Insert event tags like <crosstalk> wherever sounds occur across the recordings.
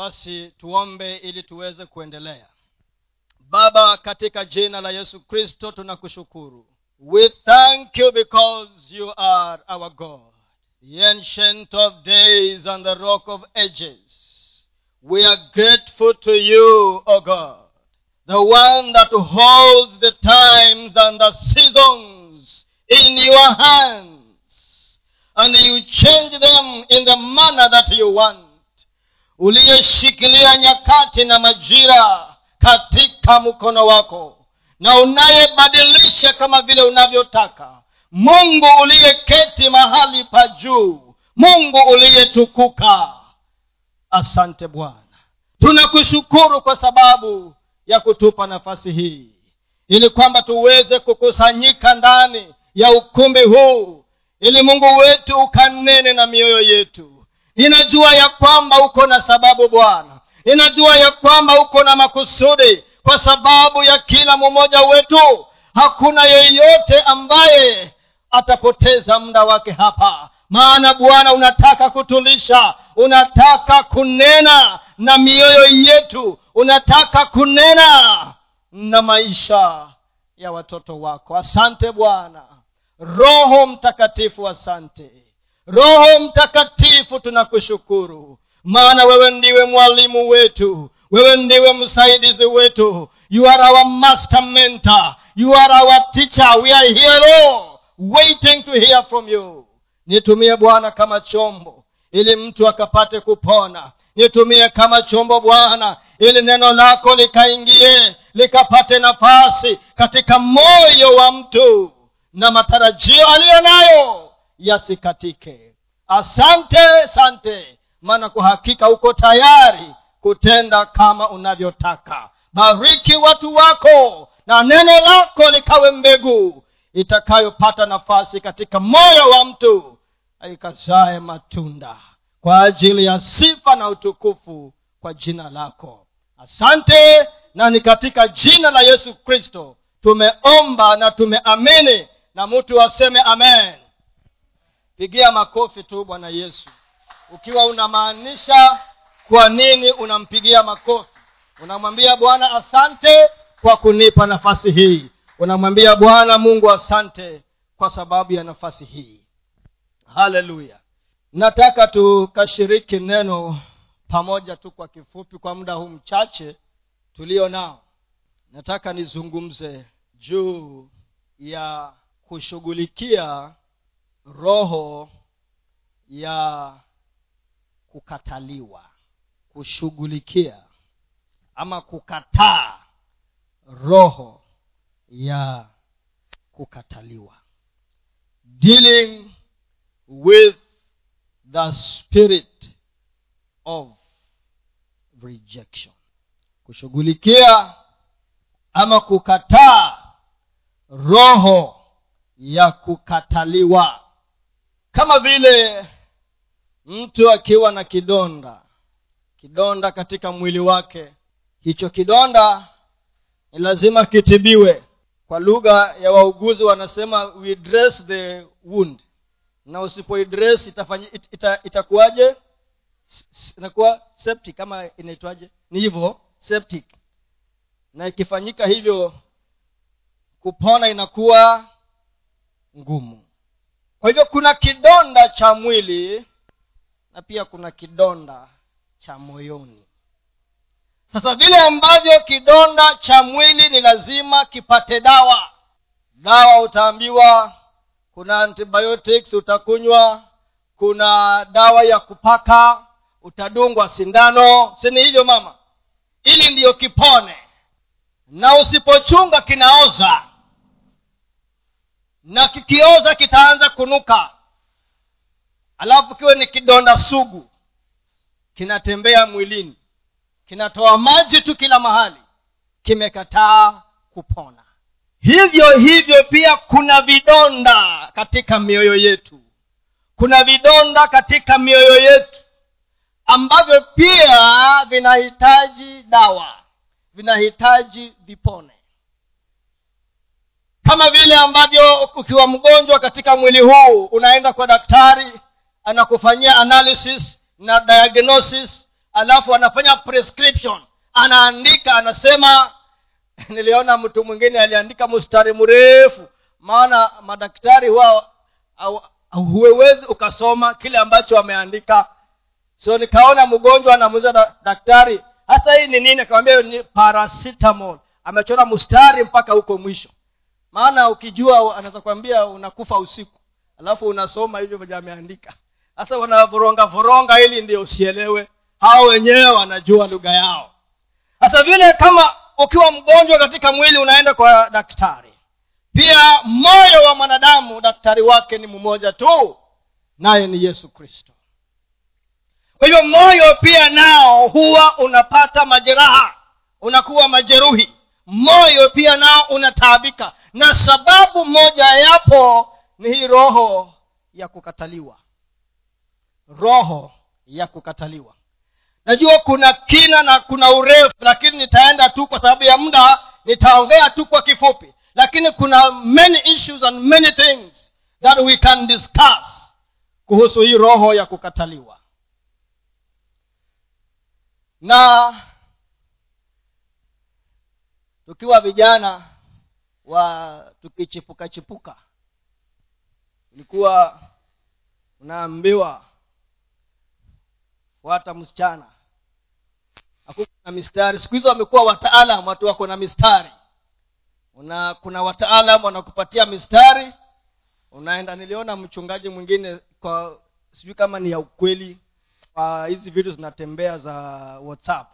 basi tuombe ili tuweze kuendelea. Baba katika jina la yesu kristo tunakushukuru. We thank you because you are our god. The ancient of days and the rock of ages. We are grateful to you o god. The one that holds the times and the seasons in your hands. And you change them in the manner that you want uliyeshikilia nyakati na majira katika mkono wako na unayebadilisha kama vile unavyotaka. Mungu uliyeketi mahali pa juu mungu uliyetukuka. Asante bwana. Tunakushukuru kwa sababu ya kutupa nafasi hii ili kwamba tuweze kukusanyika ndani ya ukumbi huu ili mungu wetu ukanene na mioyo yetu ninajua ya kwamba uko na sababu bwana. Ninajua ya kwamba uko na makusudi kwa sababu ya kila mmoja wetu. Hakuna yeyote ambaye atapoteza muda wake hapa. Maana bwana unataka kutulisha unataka kunena na mioyo yetu unataka kunena na maisha ya watoto wako. Asante bwana. Roho mtakatifu asante roho mtakatifu tunakushukuru. Maana wewe ndiwe mwalimu wetu wewe ndiwe msaidizi wetu. You are our master mentor you are our teacher. We are here Lord, waiting to hear from you. Nitumie bwana kama chombo ili mtu akapate kupona. Nitumie kama chombo bwana ili neno lako likaingie likapate nafasi katika moyo wa mtu na matarajio aliyo nayo yasikatike. Asante sante maana kwa hakika uko tayari kutenda kama unavyotaka. Bariki watu wako na neno lako likawe mbegu itakayopata nafasi katika moyo wa mtu ikazae matunda kwa ajili ya sifa na utukufu kwa jina lako. Asante na ni katika jina la yesu kristo tumeomba na tumeamini na mtu aseme amen pigia makofi tu bwana yesu. Ukiwa unamaanisha kwa nini unampigia makofi? Unamwambia bwana asante kwa kunipa nafasi hii. Unamwambia bwana mungu asante kwa sababu ya nafasi hii. Haleluya. Nataka tukashiriki neno pamoja tu kwa kifupi kwa muda huu mchache tulio nao. Nataka nizungumze juu ya kushughulikia roho ya kukataliwa kushughulikia ama kukataa roho ya kukataliwa. Dealing with the spirit of rejection. Kushughulikia ama kukataa roho ya kukataliwa kama vile mtu akiwa na kidonda kidonda katika mwili wake. Hicho kidonda ni lazima kitibiwe. Kwa lugha ya wauguzi wanasema we dress the wound. Na usipoidress itakuwaje ita, ita inakuwa septic kama inaitwaje? Ni hivyo septic. Na ikifanyika hivyo kupona inakuwa ngumu kwa hivyo kuna kidonda cha mwili na pia kuna kidonda cha moyoni. Sasa vile ambavyo kidonda cha mwili ni lazima kipate dawa. Dawa utaambiwa kuna antibiotics utakunywa kuna dawa ya kupaka utadungwa sindano. Sini hivyo mama? Ili ndiyo kipone. Na usipochunga kinaoza na kikioza kitaanza kunuka. Alafu kiwe ni kidonda sugu. Kinatembea mwilini. Kinatoa maji tu kila mahali. Kimekataa kupona. Hivyo hivyo pia kuna vidonda katika mioyo yetu. Kuna vidonda katika mioyo yetu ambavyo pia vinahitaji dawa. Vinahitaji vipone kama vile ambavyo ukiwa mgonjwa katika mwili huu unaenda kwa daktari anakufanyia analysis na diagnosis alafu anafanya prescription. Anaandika anasema <laughs> niliona mtu mwingine aliandika mstari mrefu. Maana madaktari huwa huwezi ukasoma kile ambacho ameandika. So nikaona mgonjwa anamuuza da, daktari hasa hii ni nini? Akamwambia ni paracetamol. Amechora mstari mpaka huko mwisho maana ukijua anaweza kwambia unakufa usiku alafu unasoma hivyo venye ameandika. Sasa wanavoronga voronga ili ndio usielewe. Hao wenyewe wanajua lugha yao. Hasa vile kama ukiwa mgonjwa katika mwili unaenda kwa daktari pia moyo wa mwanadamu daktari wake ni mmoja tu naye ni yesu kristo. Kwa hivyo moyo pia nao huwa unapata majeraha unakuwa majeruhi moyo pia nao unataabika. Na sababu moja yapo ni hii roho ya kukataliwa. Roho ya kukataliwa. Najua kuna kina na kuna urefu lakini nitaenda tu kwa sababu ya muda nitaongea tu kwa kifupi. Lakini kuna many issues and many things that we can discuss kuhusu hii roho ya kukataliwa. Na tukiwa vijana wa tukichipuka chipuka ilikuwa unaambiwa fuata msichana. Hakuna na mistari. Siku hizo wamekuwa wataalam watu wako na mistari. Una kuna wataalam wanakupatia mistari unaenda. Niliona mchungaji mwingine kwa sijui kama ni ya ukweli kwa hizi vitu zinatembea za whatsapp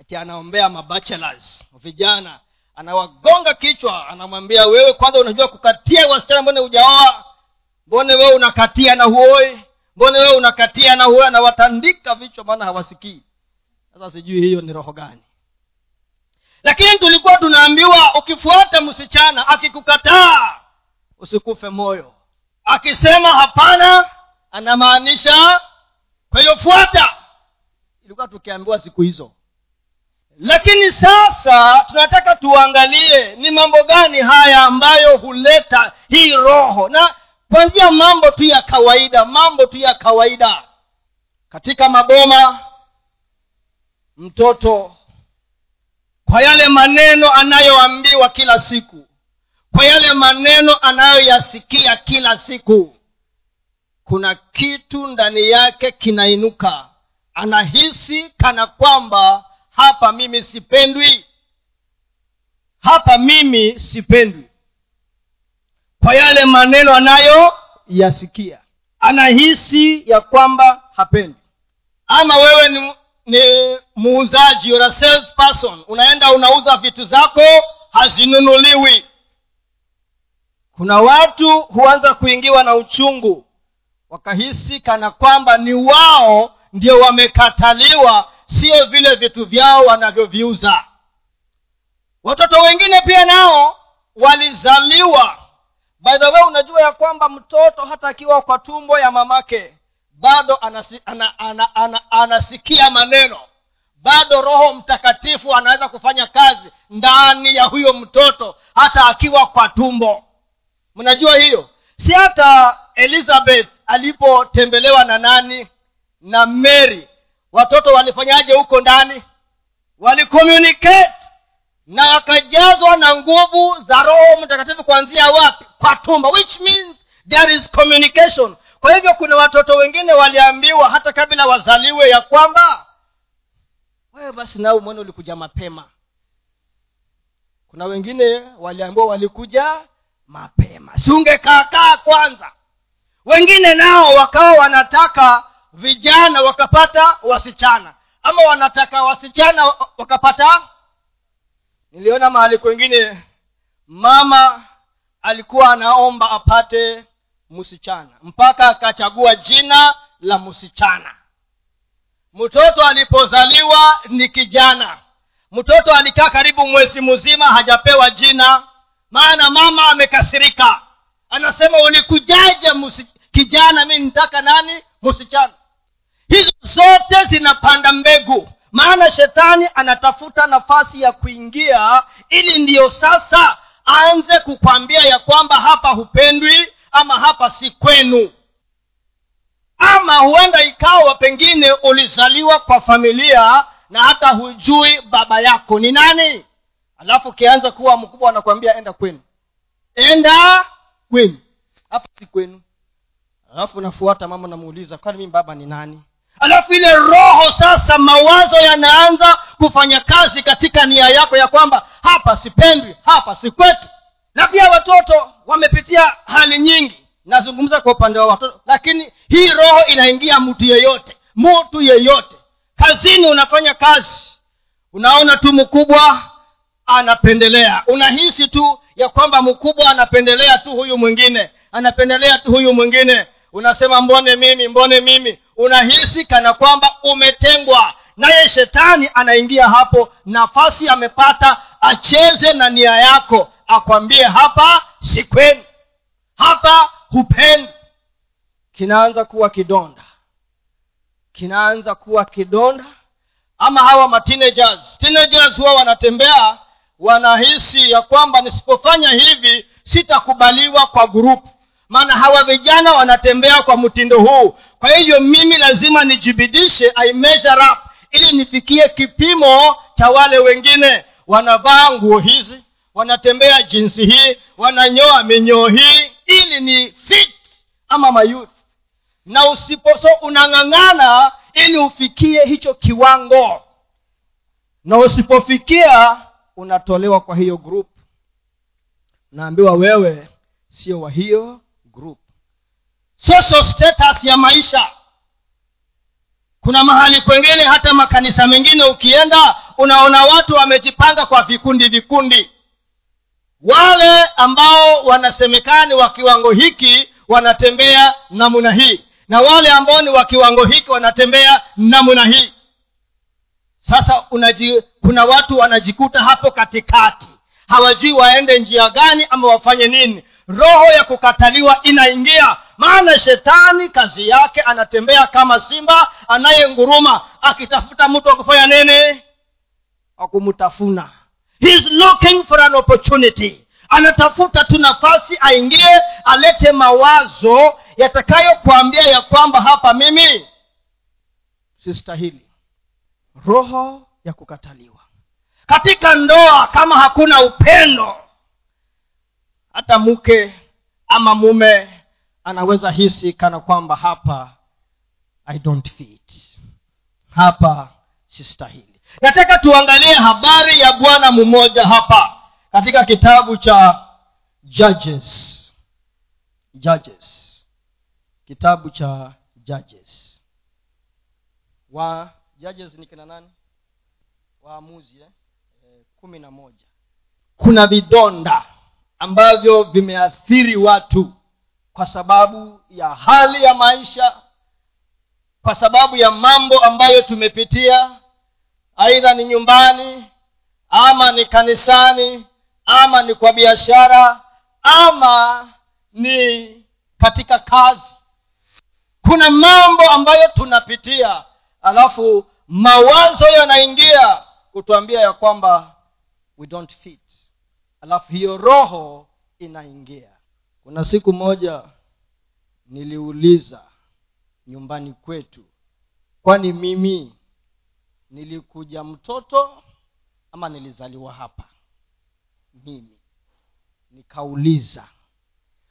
ati anaombea mabachelors vijana anawagonga kichwa anamwambia wewe kwanza unajua kukatia wasichana mbone hujaoa? Mbone wewe unakatia na huoi? Mbone wewe unakatia na huoi? Anawatandika vichwa maana hawasikii. Sasa sijui hiyo ni roho gani. Lakini tulikuwa tunaambiwa ukifuata msichana akikukataa usikufe moyo. Akisema hapana anamaanisha kwa hiyo fuata. Ilikuwa tukiambiwa siku hizo lakini sasa tunataka tuangalie ni mambo gani haya ambayo huleta hii roho. Na kwanzia mambo tu ya kawaida mambo tu ya kawaida. Katika maboma mtoto kwa yale maneno anayoambiwa kila siku kwa yale maneno anayoyasikia kila siku kuna kitu ndani yake kinainuka. Anahisi kana kwamba hapa mimi sipendwi. Hapa mimi sipendwi. Kwa yale maneno anayoyasikia anahisi ya kwamba hapendi. Ama wewe ni, ni muuzaji or sales person unaenda unauza vitu zako hazinunuliwi. Kuna watu huanza kuingiwa na uchungu. Wakahisi kana kwamba ni wao ndio wamekataliwa sio vile vitu vyao wanavyoviuza. Watoto wengine pia nao walizaliwa. By the way unajua ya kwamba mtoto hata akiwa kwa tumbo ya mamake bado anasi, ana, ana, ana, anasikia maneno. Bado roho mtakatifu anaweza kufanya kazi ndani ya huyo mtoto hata akiwa kwa tumbo. Mnajua hiyo? Si hata elizabeth alipotembelewa na nani? Na mary watoto walifanyaje huko ndani? Walicommunicate na wakajazwa na nguvu za roho mtakatifu kuanzia wapi? Kwa tumba which means there is communication. Kwa hivyo kuna watoto wengine waliambiwa hata kabla wazaliwe ya kwamba wewe basi nao mwene ulikuja mapema. Kuna wengine waliambiwa walikuja mapema. Siungekaakaa kwanza. Wengine nao wakawa wanataka vijana wakapata wasichana. Ama wanataka wasichana wakapata? Niliona mahali kwengine mama alikuwa anaomba apate msichana mpaka akachagua jina la msichana mtoto alipozaliwa ni kijana. Mtoto alikaa karibu mwezi mzima hajapewa jina. Maana mama amekasirika. Anasema ulikujaje kijana mi nitaka nani? Msichana hizo zote zinapanda mbegu. Maana shetani anatafuta nafasi ya kuingia ili ndiyo sasa aanze kukwambia ya kwamba hapa hupendwi ama hapa si kwenu. Ama huenda ikawa pengine ulizaliwa kwa familia na hata hujui baba yako ni nani. Alafu ukianza kuwa mkubwa anakuambia enda kwenu. Enda kwenu. Hapa si kwenu. Alafu nafuata mama namuuliza kwani mimi baba ni nani alafu ile roho sasa mawazo yanaanza kufanya kazi katika nia yako ya kwamba hapa sipendwi hapa si kwetu. Na pia watoto wamepitia hali nyingi nazungumza kwa upande wa watoto lakini hii roho inaingia mtu yeyote mtu yeyote. Kazini unafanya kazi unaona tu mkubwa anapendelea. Unahisi tu ya kwamba mkubwa anapendelea tu huyu mwingine anapendelea tu huyu mwingine. Unasema mbone mimi mbone mimi unahisi kana kwamba umetengwa. Naye shetani anaingia hapo nafasi amepata acheze na nia yako. Akwambie hapa si kwenu. Hapa hupendi kinaanza kuwa kidonda. Kinaanza kuwa kidonda. Ama hawa ma teenagers. Teenagers huwa wanatembea wanahisi ya kwamba nisipofanya hivi sitakubaliwa kwa grupu maana hawa vijana wanatembea kwa mtindo huu kwa hivyo mimi lazima nijibidishe i measure up ili nifikie kipimo cha wale wengine. Wanavaa nguo hizi wanatembea jinsi hii wananyoa minyoo hii ili ni fit ama mayuth. Na usiposo unang'ang'ana ili ufikie hicho kiwango. Na usipofikia unatolewa kwa hiyo group. Naambiwa wewe sio wa hiyo group social status ya maisha. Kuna mahali kwengine hata makanisa mengine ukienda unaona watu wamejipanga kwa vikundi vikundi. Wale ambao wanasemekani wa kiwango hiki wanatembea namna hii na wale ambao ni wa kiwango hiki wanatembea namna hii. Sasa unaji, kuna watu wanajikuta hapo katikati. Hawajui waende njia gani ama wafanye nini roho ya kukataliwa inaingia. Maana shetani kazi yake anatembea kama simba anayenguruma akitafuta mtu wa kufanya nini? Akumtafuna He's looking for an opportunity. Anatafuta tu nafasi aingie alete mawazo yatakayokuambia ya kwamba hapa mimi sistahili. Roho ya kukataliwa. Katika ndoa kama hakuna upendo hata mke ama mume anaweza hisi kana kwamba hapa i don't fit. Hapa sistahili. Nataka tuangalie habari ya bwana mmoja hapa katika kitabu cha judges. Judges. Kitabu cha judges. Wa judges ni kina nani? Waamuzi eh? e, kumi na moja. Kuna vidonda ambavyo vimeathiri watu kwa sababu ya hali ya maisha kwa sababu ya mambo ambayo tumepitia aidha ni nyumbani ama ni kanisani ama ni kwa biashara ama ni katika kazi. Kuna mambo ambayo tunapitia alafu mawazo yanaingia kutuambia ya kwamba we don't fit alafu hiyo roho inaingia. Kuna siku moja niliuliza nyumbani kwetu kwani mimi nilikuja mtoto ama nilizaliwa hapa? Mimi nikauliza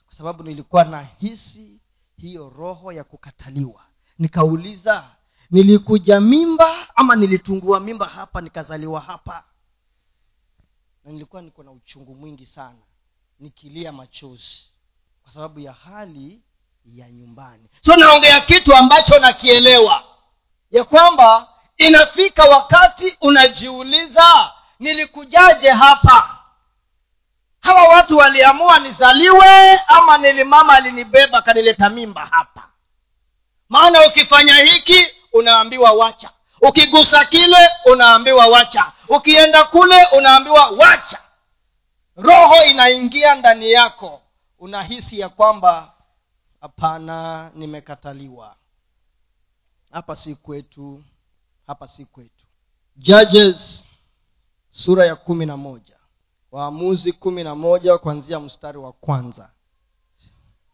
kwa sababu nilikuwa nahisi hiyo roho ya kukataliwa. Nikauliza nilikuja mimba ama nilitungua mimba hapa nikazaliwa hapa na nilikuwa niko na uchungu mwingi sana. Nikilia machozi. Kwa sababu ya hali ya nyumbani. So naongea kitu ambacho nakielewa. Ya kwamba inafika wakati unajiuliza nilikujaje hapa? Hawa watu waliamua nizaliwe ama nilimama alinibeba kanileta mimba hapa. Maana ukifanya hiki unaambiwa wacha ukigusa kile unaambiwa wacha. Ukienda kule unaambiwa wacha. Roho inaingia ndani yako. Unahisi ya kwamba hapana nimekataliwa. Hapa si kwetu hapa si kwetu. Judges sura ya kumi na moja. Waamuzi kumi na moja kuanzia mstari wa kwanza.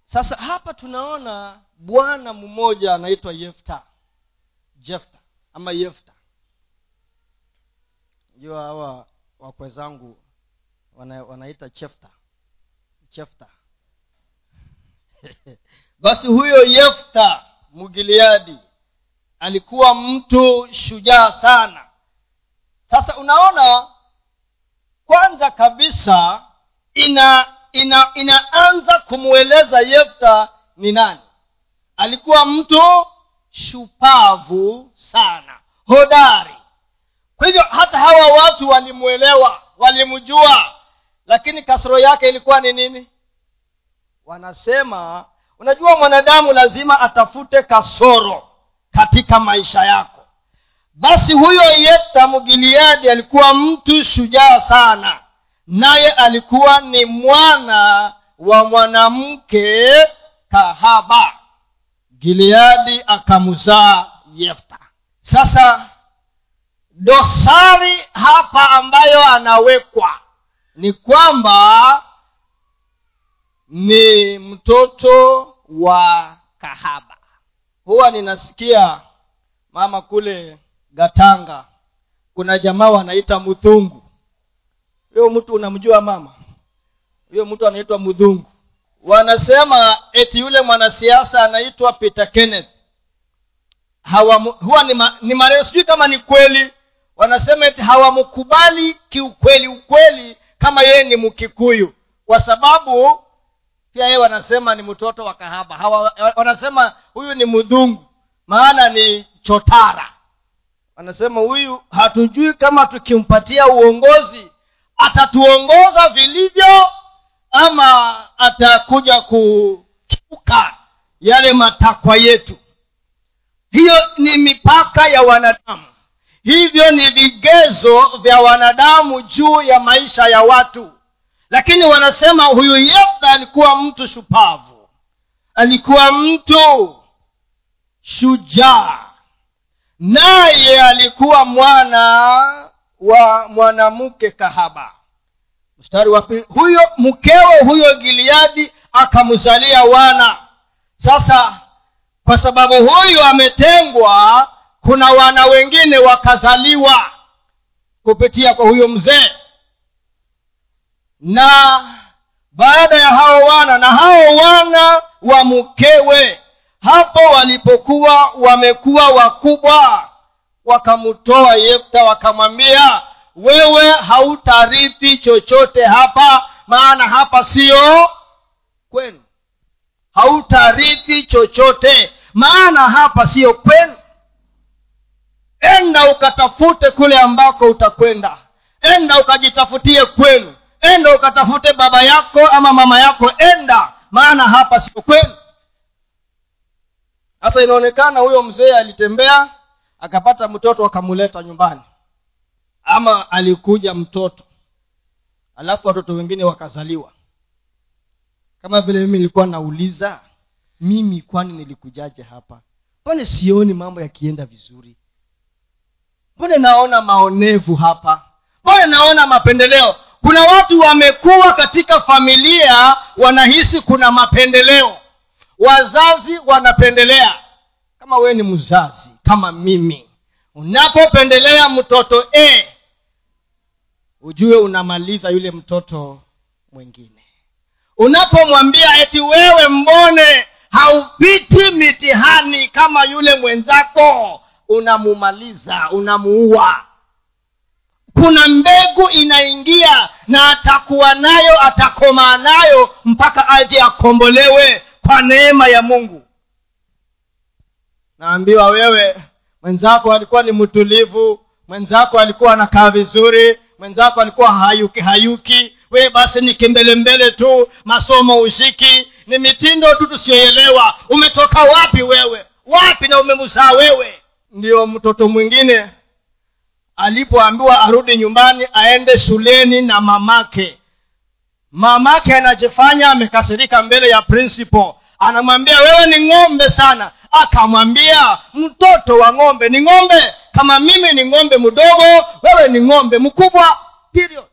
Sasa hapa tunaona bwana mmoja anaitwa yefta. Jefta ama yefta. Jua hawa wakwe zangu wana, wanaita chefta. Chefta. <laughs> Basi huyo yefta mgiliadi alikuwa mtu shujaa sana. Sasa unaona kwanza kabisa ina ina inaanza kumweleza yefta ni nani. Alikuwa mtu shupavu sana hodari. Kwa hivyo hata hawa watu walimwelewa walimjua lakini kasoro yake ilikuwa ni nini? Wanasema unajua mwanadamu lazima atafute kasoro katika maisha yako. Basi huyo yefta mgiliadi alikuwa mtu shujaa sana naye alikuwa ni mwana wa mwanamke kahaba gileadi akamzaa yefta. Sasa dosari hapa ambayo anawekwa ni kwamba ni mtoto wa kahaba. Huwa ninasikia mama kule gatanga kuna jamaa wanaita mudhungu huyo mtu unamjua mama? Huyo mtu anaitwa mudhungu wanasema eti yule mwanasiasa anaitwa peter kenneth. Huwa ni, ma, ni mareo sijui kama ni kweli wanasema eti hawamkubali kiukweli ukweli kama yeye ni mkikuyu. Kwa sababu pia yeye wanasema ni mtoto wa kahaba. Hawa, wanasema huyu ni mdhungu maana ni chotara. Wanasema huyu hatujui kama tukimpatia uongozi atatuongoza vilivyo ama atakuja kukiuka yale matakwa yetu. Hiyo ni mipaka ya wanadamu. Hivyo ni vigezo vya wanadamu juu ya maisha ya watu. Lakini wanasema huyu yefta alikuwa mtu shupavu. Alikuwa mtu shujaa. Naye alikuwa mwana wa mwanamke kahaba mstari wa pili huyo mkewe huyo giliadi akamzalia wana. Sasa kwa sababu huyu ametengwa kuna wana wengine wakazaliwa kupitia kwa huyo mzee. Na baada ya hao wana na hao wana wa mkewe hapo walipokuwa wamekuwa wakubwa wakamtoa yefta wakamwambia wewe hautarithi chochote hapa maana hapa siyo kwenu. Hautarithi chochote maana hapa siyo kwenu. Enda ukatafute kule ambako utakwenda. Enda ukajitafutie kwenu. Enda ukatafute baba yako ama mama yako. Enda maana hapa sio kwenu. Sasa inaonekana huyo mzee alitembea akapata mtoto akamuleta nyumbani ama alikuja mtoto alafu watoto wengine wakazaliwa. Kama vile mimi nilikuwa nauliza mimi kwani nilikujaje hapa? Mbone sioni mambo yakienda vizuri? Mbone naona maonevu hapa? Mbone naona mapendeleo? Kuna watu wamekuwa katika familia wanahisi kuna mapendeleo. Wazazi wanapendelea. Kama wewe ni mzazi kama mimi unapopendelea mtoto a ujue unamaliza yule mtoto mwingine. Unapomwambia eti wewe mbone haupiti mitihani kama yule mwenzako unamumaliza unamuua. Kuna mbegu inaingia na atakuwa nayo atakomaa nayo mpaka aje akombolewe kwa neema ya mungu. Naambiwa wewe mwenzako alikuwa ni mtulivu mwenzako alikuwa anakaa vizuri mwenzako alikuwa hayuki hayuki. Wee basi ni kimbelembele tu masomo ushiki ni mitindo tu tusiyoelewa umetoka wapi wewe? Wapi na umemzaa wewe? Ndio mtoto mwingine alipoambiwa arudi nyumbani aende shuleni na mamake. Mamake anajifanya amekasirika mbele ya principal anamwambia wewe ni ng'ombe sana. Akamwambia mtoto wa ng'ombe ni ng'ombe. Kama mimi ni ng'ombe mdogo wewe ni ng'ombe mkubwa. Period.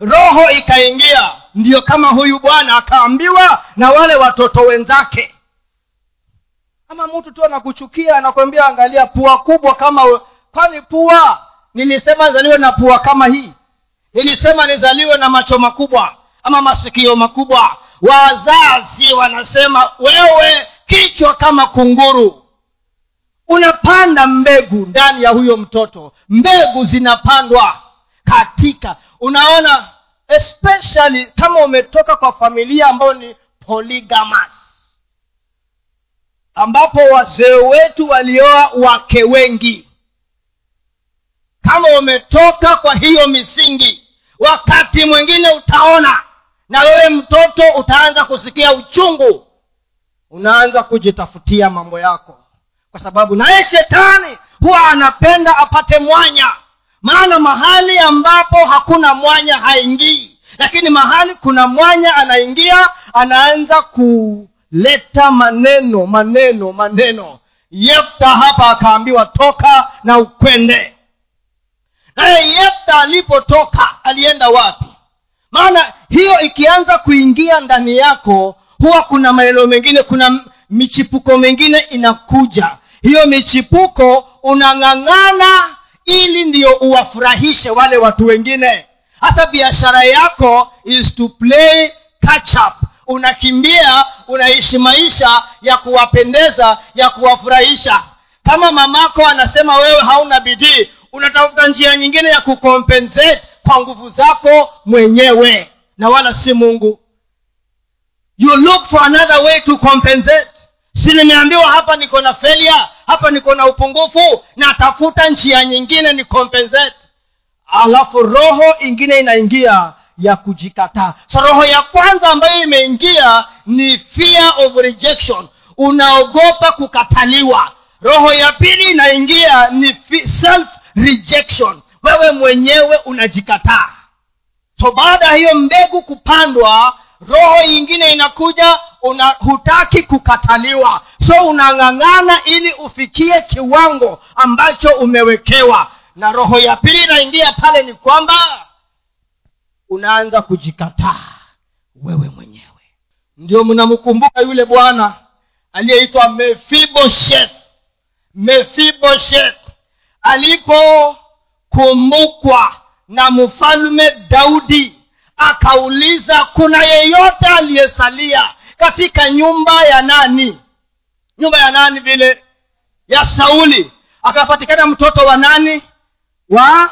Roho ikaingia. Ndiyo kama huyu bwana akaambiwa na wale watoto wenzake. Ama mtu tu anakuchukia anakwambia angalia pua kubwa kama kwani pua? Nilisema nizaliwe na pua kama hii. Nilisema nizaliwe na macho makubwa ama masikio makubwa wazazi wanasema wewe kichwa kama kunguru. Unapanda mbegu ndani ya huyo mtoto. Mbegu zinapandwa katika unaona especially kama umetoka kwa familia ambayo ni polygamous ambapo wazee wetu walioa wake wengi. Kama umetoka kwa hiyo misingi wakati mwingine utaona na wewe mtoto utaanza kusikia uchungu. Unaanza kujitafutia mambo yako. Kwa sababu naye shetani huwa anapenda apate mwanya. Maana mahali ambapo hakuna mwanya haingii. Lakini mahali kuna mwanya anaingia anaanza kuleta maneno maneno maneno. Yefta hapa akaambiwa toka na ukwende. Naye yefta alipotoka alienda wapi maana hiyo ikianza kuingia ndani yako huwa kuna maeneo mengine kuna michipuko mengine inakuja. Hiyo michipuko unang'ang'ana ili ndiyo uwafurahishe wale watu wengine. Hata biashara yako is to play catch up. Unakimbia unaishi maisha ya kuwapendeza ya kuwafurahisha. Kama mamako anasema wewe hauna bidii unatafuta njia nyingine ya kucompensate kwa nguvu zako mwenyewe na wala si mungu. You look for another way to compensate. Si nimeambiwa hapa niko na failure hapa niko na upungufu natafuta njia nyingine ni compensate. Alafu roho ingine inaingia ya kujikataa so roho ya kwanza ambayo imeingia ni fear of rejection. Unaogopa kukataliwa. Roho ya pili inaingia ni self rejection wewe mwenyewe unajikataa. So baada ya hiyo mbegu kupandwa roho ingine inakuja una hutaki kukataliwa. So unang'ang'ana ili ufikie kiwango ambacho umewekewa. Na roho ya pili inaingia pale ni kwamba unaanza kujikataa wewe mwenyewe. Ndio mnamkumbuka yule bwana aliyeitwa mefiboshet mefiboshet alipokumbukwa na mfalme daudi. Akauliza kuna yeyote aliyesalia katika nyumba ya nani? Nyumba ya nani vile? Ya sauli. Akapatikana mtoto wa nani? Wa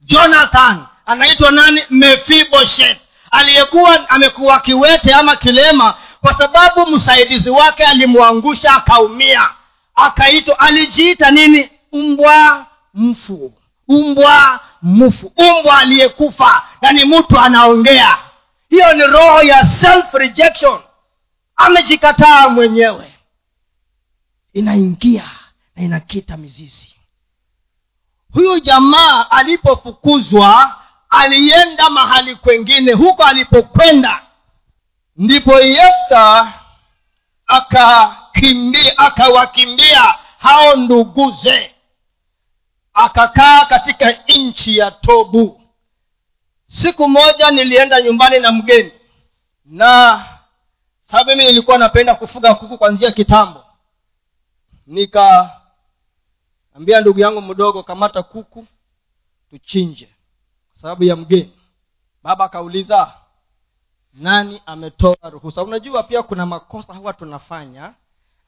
jonathan. Anaitwa nani? Mefiboshet aliyekuwa amekuwa kiwete ama kilema kwa sababu msaidizi wake alimwangusha akaumia. Akaitwa alijiita nini? Mbwa mfu umbwa mufu umbwa aliyekufa na ni mtu anaongea. Hiyo ni roho ya self rejection amejikataa mwenyewe. Inaingia na inakita mizizi. Huyu jamaa alipofukuzwa alienda mahali kwengine huko alipokwenda ndipo yefta akakimbia akawakimbia hao nduguze akakaa katika nchi ya tobu. Siku moja nilienda nyumbani na mgeni. Na sababu mimi nilikuwa napenda kufuga kuku kwanzia kitambo. Nikaambia ndugu yangu mdogo kamata kuku tuchinje. Kwa sababu ya mgeni. Baba akauliza nani ametoa ruhusa? Unajua pia kuna makosa huwa tunafanya.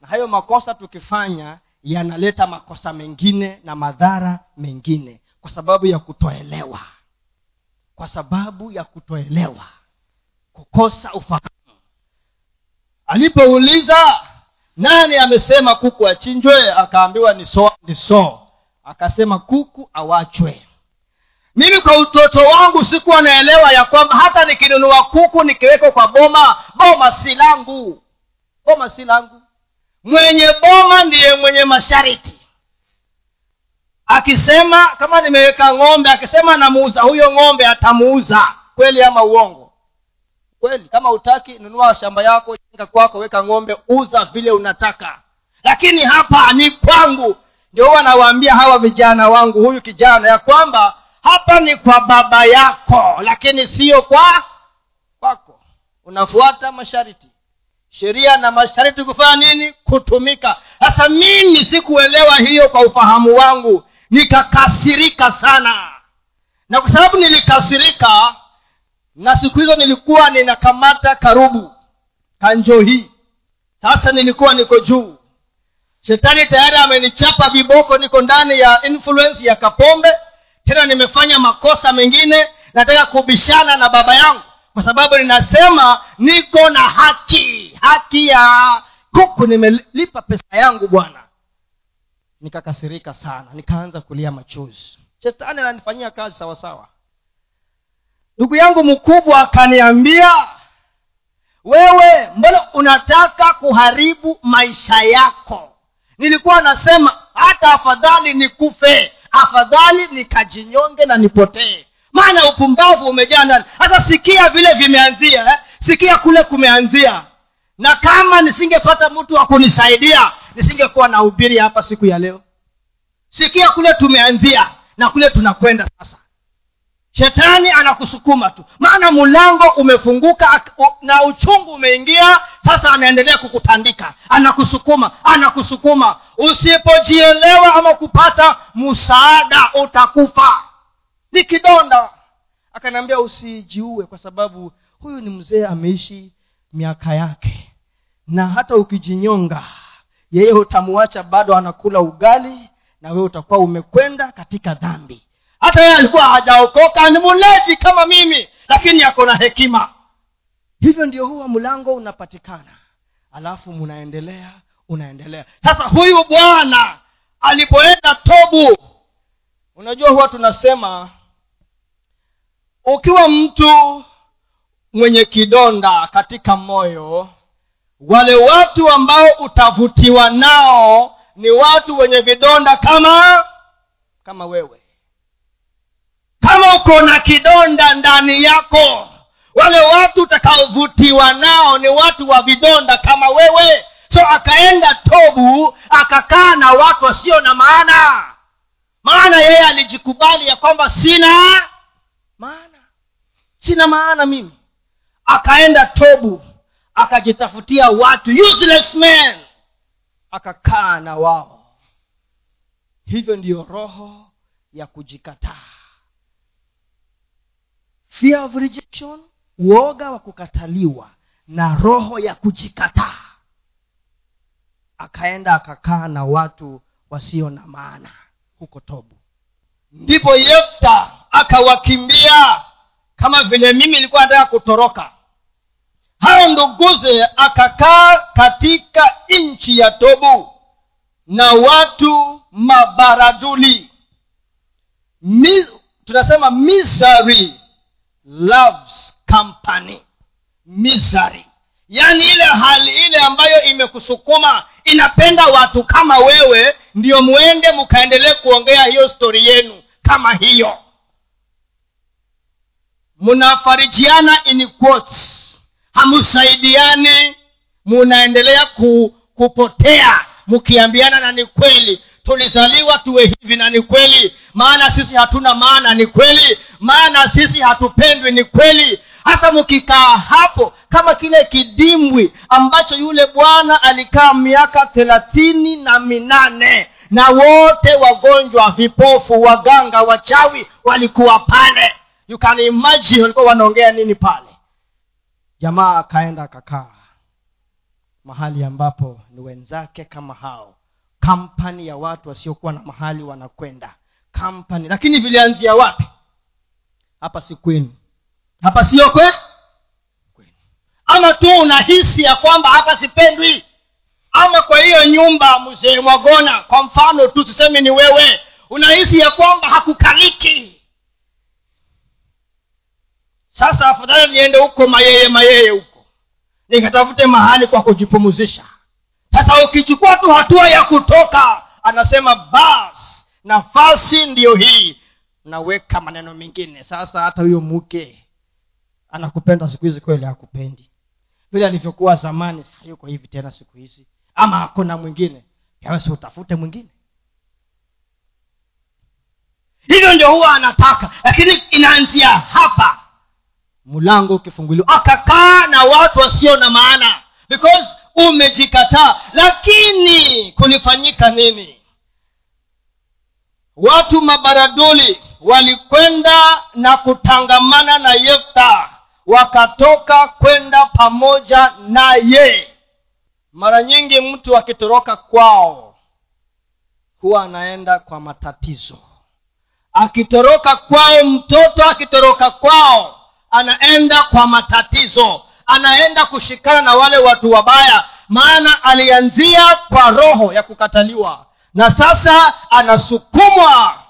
Na hayo makosa tukifanya yanaleta makosa mengine na madhara mengine kwa sababu ya kutoelewa. Kwa sababu ya kutoelewa. Kukosa ufahamu. Alipouliza nani amesema kuku achinjwe? Akaambiwa ni so ni so. Akasema kuku awachwe. Mimi kwa utoto wangu sikuwa naelewa ya kwamba hata nikinunua kuku nikiwekwa kwa boma boma si langu. Boma si langu mwenye boma ndiye mwenye mashariti akisema kama nimeweka ng'ombe akisema namuuza huyo ng'ombe atamuuza. Kweli ama uongo? Kweli. Kama utaki nunua shamba yako jenga kwako weka ng'ombe uza vile unataka. Lakini hapa ni kwangu. Ndio huwa nawaambia hawa vijana wangu huyu kijana ya kwamba hapa ni kwa baba yako lakini siyo kwa kwako. Unafuata masharti sheria na masharti kufanya nini? Kutumika. Sasa mimi sikuelewa hiyo kwa ufahamu wangu. Nikakasirika sana. Na kwa sababu nilikasirika na siku hizo nilikuwa ninakamata karubu kanjo hii. Sasa nilikuwa niko juu. Shetani tayari amenichapa viboko niko ndani ya influence ya kapombe. Tena nimefanya makosa mengine nataka kubishana na baba yangu. Kwa sababu ninasema niko na haki haki ya kuku nimelipa pesa yangu bwana. Nikakasirika sana nikaanza kulia machozi. Shetani ananifanyia kazi sawasawa ndugu yangu mkubwa akaniambia wewe mbona unataka kuharibu maisha yako? Nilikuwa nasema hata afadhali nikufe afadhali nikajinyonge na nipotee. Maana upumbavu umejaa ndani. Hata sikia vile vimeanzia eh? sikia kule kumeanzia na kama nisingepata mtu wa kunisaidia nisingekuwa na ubiri hapa siku ya leo. Sikia kule tumeanzia na kule tunakwenda sasa. Shetani anakusukuma tu. Maana mlango umefunguka na uchungu umeingia sasa anaendelea kukutandika. Anakusukuma anakusukuma. Usipojielewa ama kupata msaada utakufa. Ni kidonda. Akaniambia usijiue kwa sababu huyu ni mzee ameishi miaka yake. Na hata ukijinyonga yeye utamuacha bado anakula ugali na wewe utakuwa umekwenda katika dhambi. Hata yeye alikuwa hajaokoka ni mulezi kama mimi lakini ako na hekima. Hivyo ndio huwa mlango unapatikana. Alafu munaendelea unaendelea. Sasa huyu bwana alipoenda tobu unajua huwa tunasema ukiwa mtu mwenye kidonda katika moyo wale watu ambao utavutiwa nao ni watu wenye vidonda kama kama wewe. Kama uko na kidonda ndani yako wale watu utakaovutiwa nao ni watu wa vidonda kama wewe. So akaenda tobu akakaa na watu wasio na maana. Maana yeye alijikubali ya kwamba sina maana. Sina maana mimi akaenda tobu akajitafutia watu useless men akakaa na wao. Hivyo ndiyo roho ya kujikataa. Fear of rejection uoga wa kukataliwa na roho ya kujikataa. Akaenda akakaa na watu wasio na maana huko tobu. Ndipo yefta akawakimbia kama vile mimi nilikuwa nataka kutoroka hao nduguze akakaa katika nchi ya tobu na watu mabaraduli. Mi, tunasema misery loves company. Misery yaani ile hali ile ambayo imekusukuma inapenda watu kama wewe ndio mwende mkaendelee kuongea hiyo stori yenu kama hiyo. Mnafarijiana in quotes hamsaidiani munaendelea ku, kupotea. Mkiambiana na ni kweli. Tulizaliwa tuwe hivi na ni kweli. Maana sisi hatuna maana ni kweli. Maana sisi hatupendwi ni kweli. Hasa mkikaa hapo kama kile kidimbwi ambacho yule bwana alikaa miaka thelathini na minane na wote wagonjwa vipofu waganga wachawi walikuwa pale. You can imagine walikuwa wanaongea nini pale jamaa akaenda akakaa mahali ambapo ni wenzake kama hao. Kampani ya watu wasiokuwa na mahali wanakwenda. Kampani. Lakini vilianzia wapi? Hapa si kwenu. Hapa sio kwe? Kwenu. Ama tu unahisi ya kwamba hapa sipendwi? Ama kwa hiyo nyumba mzee mwagona kwa mfano tu sisemi ni wewe unahisi ya kwamba hakukaliki sasa afadhali niende huko mayeye mayeye huko. Nikatafute mahali kwa kujipumuzisha sasa ukichukua tu hatua ya kutoka anasema bas nafasi ndiyo hii. Naweka maneno mengine. Sasa hata huyo mke anakupenda siku hizi kweli hakupendi. Vile alivyokuwa zamani hayuko hivi tena siku hizi. Ama hakuna mwingine yawesi utafute mwingine. Hivyo ndio huwa anataka lakini inaanzia hapa mlango ukifunguliwa. Akakaa na watu wasio na maana. Because umejikataa. Lakini kulifanyika nini? Watu mabaraduli walikwenda na kutangamana na yefta. Wakatoka kwenda pamoja naye. Mara nyingi mtu akitoroka kwao huwa anaenda kwa matatizo. Akitoroka kwao mtoto akitoroka kwao anaenda kwa matatizo anaenda kushikana na wale watu wabaya maana alianzia kwa roho ya kukataliwa na sasa anasukumwa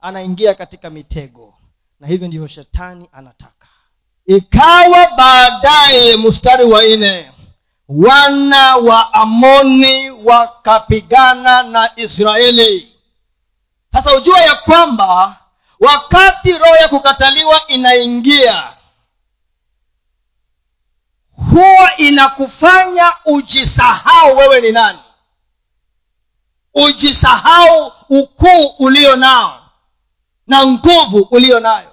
anaingia katika mitego na hivyo ndivyo shetani anataka. Ikawa baadaye mstari wa nne wana wa amoni wakapigana na israeli. Sasa hujua ya kwamba wakati roho ya kukataliwa inaingia huwa inakufanya ujisahau wewe ni nani. Ujisahau ukuu ulio nao na nguvu ulio nayo.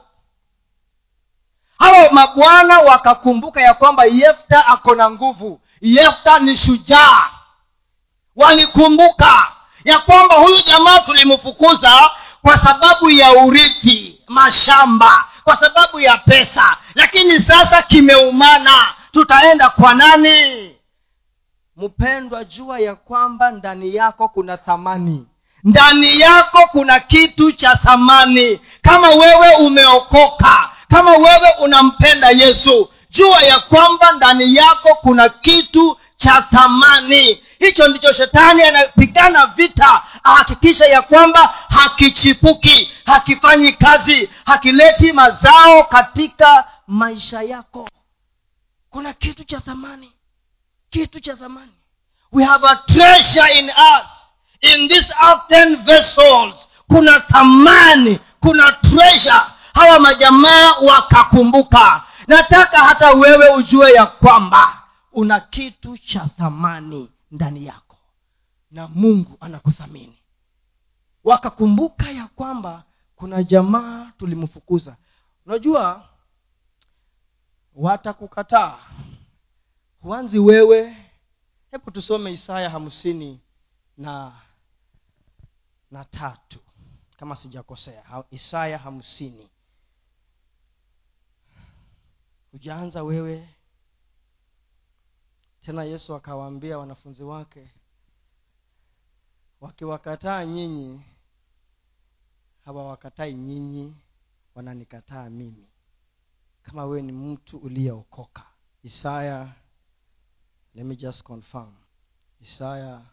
Hawa mabwana wakakumbuka ya kwamba yefta ako na nguvu. Yefta ni shujaa. Walikumbuka ya kwamba huyu jamaa tulimfukuza kwa sababu ya urithi mashamba kwa sababu ya pesa. Lakini sasa kimeumana. Tutaenda kwa nani? Mpendwa jua ya kwamba ndani yako kuna thamani. Ndani yako kuna kitu cha thamani. Kama wewe umeokoka kama wewe unampenda yesu jua ya kwamba ndani yako kuna kitu cha thamani hicho ndicho shetani anapigana vita ahakikisha ya kwamba hakichipuki hakifanyi kazi hakileti mazao katika maisha yako. Kuna kitu cha thamani kitu cha thamani. We have a treasure in us in this earthen vessels. Kuna thamani kuna treasure. Hawa majamaa wakakumbuka. Nataka hata wewe ujue ya kwamba una kitu cha thamani ndani yako. Na mungu anakuthamini. Wakakumbuka ya kwamba kuna jamaa tulimfukuza. Unajua watakukataa. Huanzi wewe. Hebu tusome isaya hamsini na na tatu kama sijakosea. Isaya hamsini. Hujaanza wewe tena yesu akawaambia wanafunzi wake wakiwakataa nyinyi hawawakatai nyinyi wananikataa mimi. Kama wewe ni mtu uliyeokoka. Isaya let me just confirm. Isaya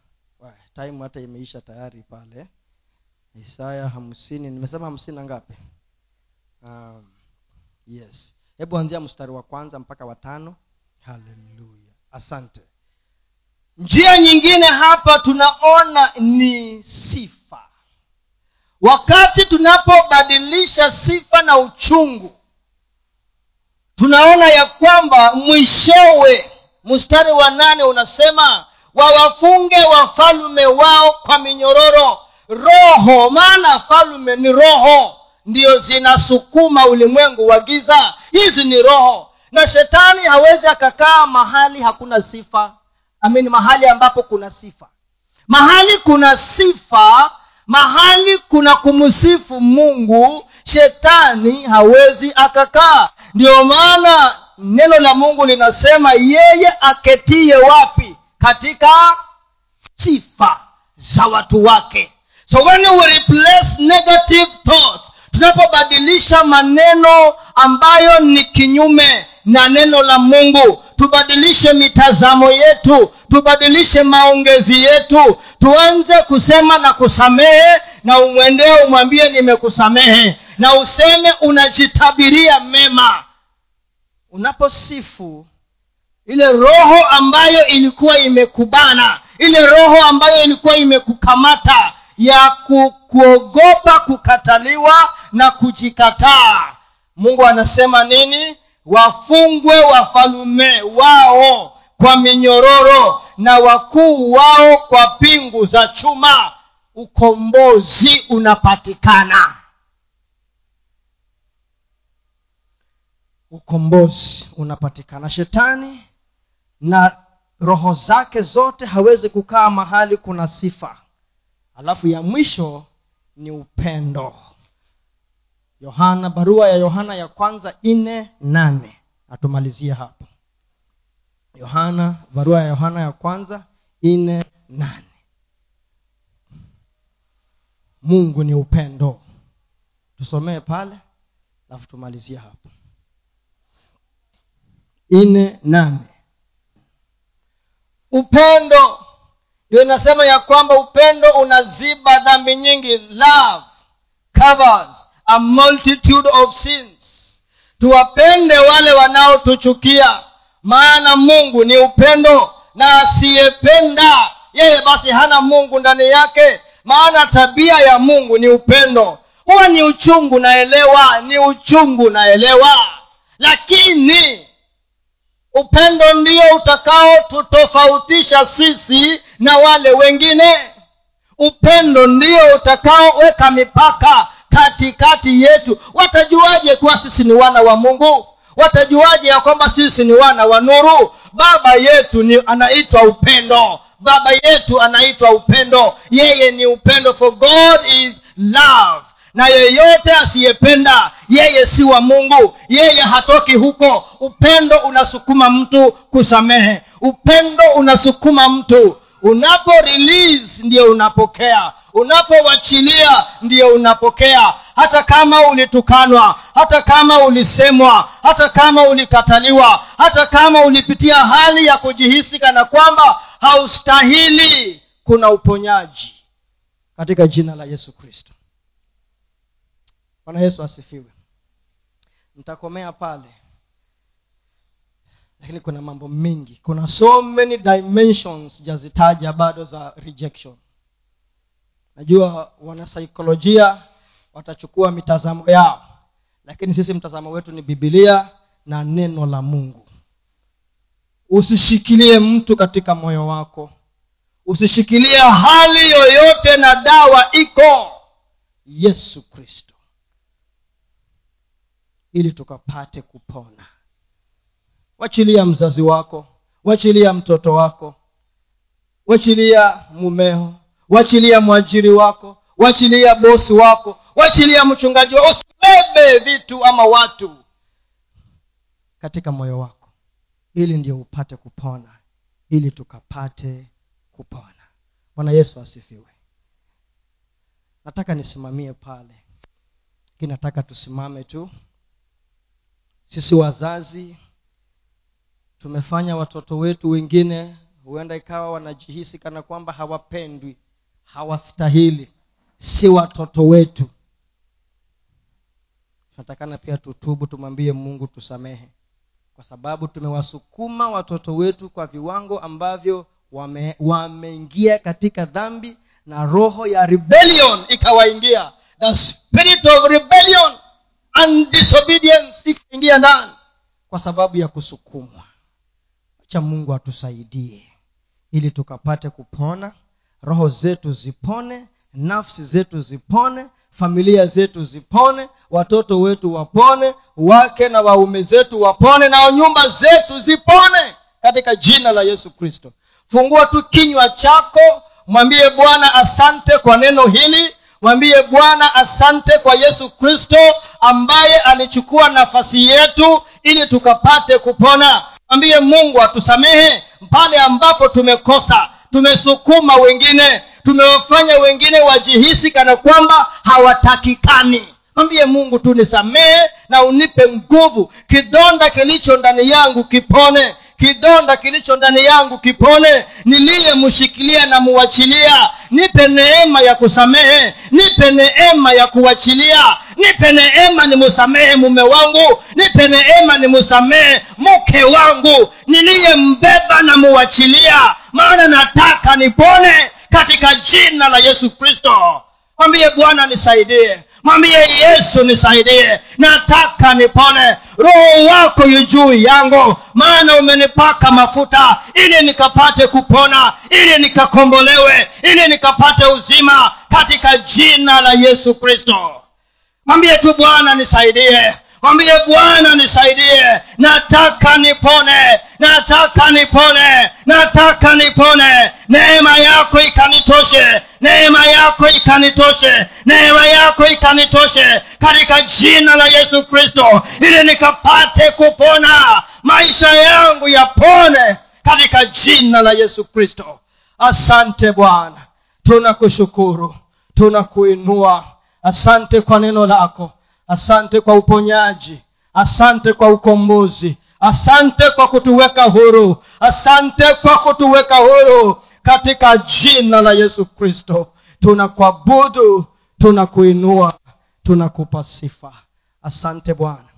time hata imeisha tayari pale. Isaya hamsini nimesema hamsini na ngapi? Um, yes. Hebu anzia mstari wa kwanza mpaka watano haleluya asante. Njia nyingine hapa tunaona ni sifa. Wakati tunapobadilisha sifa na uchungu tunaona ya kwamba mwishowe mstari wa nane unasema wawafunge wafalume wao kwa minyororo. Roho maana falume ni roho ndio zinasukuma ulimwengu wa giza. Hizi ni roho na shetani hawezi akakaa mahali hakuna sifa. Amini mahali ambapo kuna sifa. Mahali kuna sifa mahali kuna kumsifu mungu shetani hawezi akakaa. Ndio maana neno la mungu linasema yeye aketie wapi? Katika sifa za watu wake. So when you replace negative thoughts tunapobadilisha maneno ambayo ni kinyume na neno la mungu tubadilishe mitazamo yetu tubadilishe maongezi yetu tuanze kusema na kusamehe na umwendee umwambie nimekusamehe na useme unajitabiria mema. Unaposifu ile roho ambayo ilikuwa imekubana ile roho ambayo ilikuwa imekukamata ya ku, kuogopa kukataliwa na kujikataa. Mungu anasema nini? Wafungwe wafalume wao kwa minyororo na wakuu wao kwa pingu za chuma. Ukombozi unapatikana. Ukombozi unapatikana. Shetani na roho zake zote hawezi kukaa mahali kuna sifa alafu ya mwisho ni upendo. Yohana barua ya yohana ya kwanza nne nane. Atumalizie hapo. Yohana barua ya yohana ya kwanza nne nane. Mungu ni upendo. Tusomee pale alafu tumalizie hapo. Nne nane. Upendo inasema ya kwamba upendo unaziba dhambi nyingi. Love covers a multitude of sins. Tuwapende wale wanaotuchukia. Maana mungu ni upendo na asiyependa yeye basi hana mungu ndani yake. Maana tabia ya mungu ni upendo. Huwa ni uchungu naelewa ni uchungu naelewa. Lakini upendo ndio utakaotutofautisha sisi na wale wengine. Upendo ndio utakaoweka mipaka katikati yetu. Watajuaje kuwa sisi ni wana wa mungu? Watajuaje ya kwamba sisi ni wana wa nuru? Baba yetu ni anaitwa upendo. Baba yetu anaitwa upendo. Yeye ni upendo for god is love na yeyote asiyependa yeye si wa mungu. Yeye hatoki huko. Upendo unasukuma mtu kusamehe. Upendo unasukuma mtu. Unapo release ndio unapokea. Unapowachilia ndio unapokea. Hata kama ulitukanwa hata kama ulisemwa hata kama ulikataliwa hata kama ulipitia hali ya kujihisi kana kwamba haustahili kuna uponyaji. Katika jina la yesu kristo bwana yesu asifiwe. Nitakomea pale. Lakini kuna mambo mengi kuna so many dimensions jazitaja bado za rejection. Najua wanasaikolojia watachukua mitazamo yao. Lakini sisi mtazamo wetu ni bibilia na neno la mungu. Usishikilie mtu katika moyo wako. Usishikilie hali yoyote na dawa iko. Yesu kristo ili tukapate kupona. Wachilia mzazi wako wachilia mtoto wako wachilia mumeo wachilia mwajiri wako wachilia bosi wako wachilia mchungaji wako usibebe vitu ama watu katika moyo wako ili ndio upate kupona ili tukapate kupona. Bwana yesu asifiwe. Nataka nisimamie pale. Lakini nataka tusimame tu sisi wazazi tumefanya watoto wetu wengine huenda ikawa wanajihisi kana kwamba hawapendwi hawastahili. Si watoto wetu. Tunatakana pia tutubu tumwambie mungu tusamehe. Kwa sababu tumewasukuma watoto wetu kwa viwango ambavyo wame, wameingia katika dhambi na roho ya rebellion ikawaingia. The spirit of rebellion and disobedience ikaingia ndani. Kwa sababu ya kusukumwa. Cha mungu atusaidie. Ili tukapate kupona roho zetu zipone nafsi zetu zipone familia zetu zipone watoto wetu wapone wake na waume zetu wapone na nyumba zetu zipone. Katika jina la yesu kristo. Fungua tu kinywa chako mwambie bwana asante kwa neno hili mwambie bwana asante kwa yesu kristo ambaye alichukua nafasi yetu ili tukapate kupona. Mwambie mungu atusamehe pale ambapo tumekosa. Tumesukuma wengine tumewafanya wengine wajihisi kana kwamba hawatakikani. Mwambie mungu tu nisamehe na unipe nguvu. Kidonda kilicho ndani yangu kipone kidonda kilicho ndani yangu kipone niliyemshikilia na muwachilia nipe neema ya kusamehe nipe neema ya kuwachilia nipe neema nimusamehe mume wangu nipe neema nimusamehe mke wangu. Niliyembeba na muwachilia maana nataka nipone katika jina la yesu kristo. Mwambie bwana nisaidie mwambie yesu nisaidie. Nataka nipone. Roho wako yu juu yangu. Maana umenipaka mafuta ili nikapate kupona ili nikakombolewe ili nikapate uzima katika jina la yesu kristo. Mwambie tu bwana nisaidie mwambie bwana nisaidie. Nataka nipone. Nataka nipone. Nataka nipone. Neema yako ikanitoshe. Neema yako ikanitoshe. Neema yako ikanitoshe. Katika jina la yesu kristo ili nikapate kupona maisha yangu yapone. Katika jina la yesu kristo. Asante bwana. Tunakushukuru. Tunakuinua. Asante kwa neno lako asante kwa uponyaji. Asante kwa ukombozi. Asante kwa kutuweka huru. Asante kwa kutuweka huru. Katika jina la yesu kristo tunakuabudu tunakuinua tunakupa sifa. Asante bwana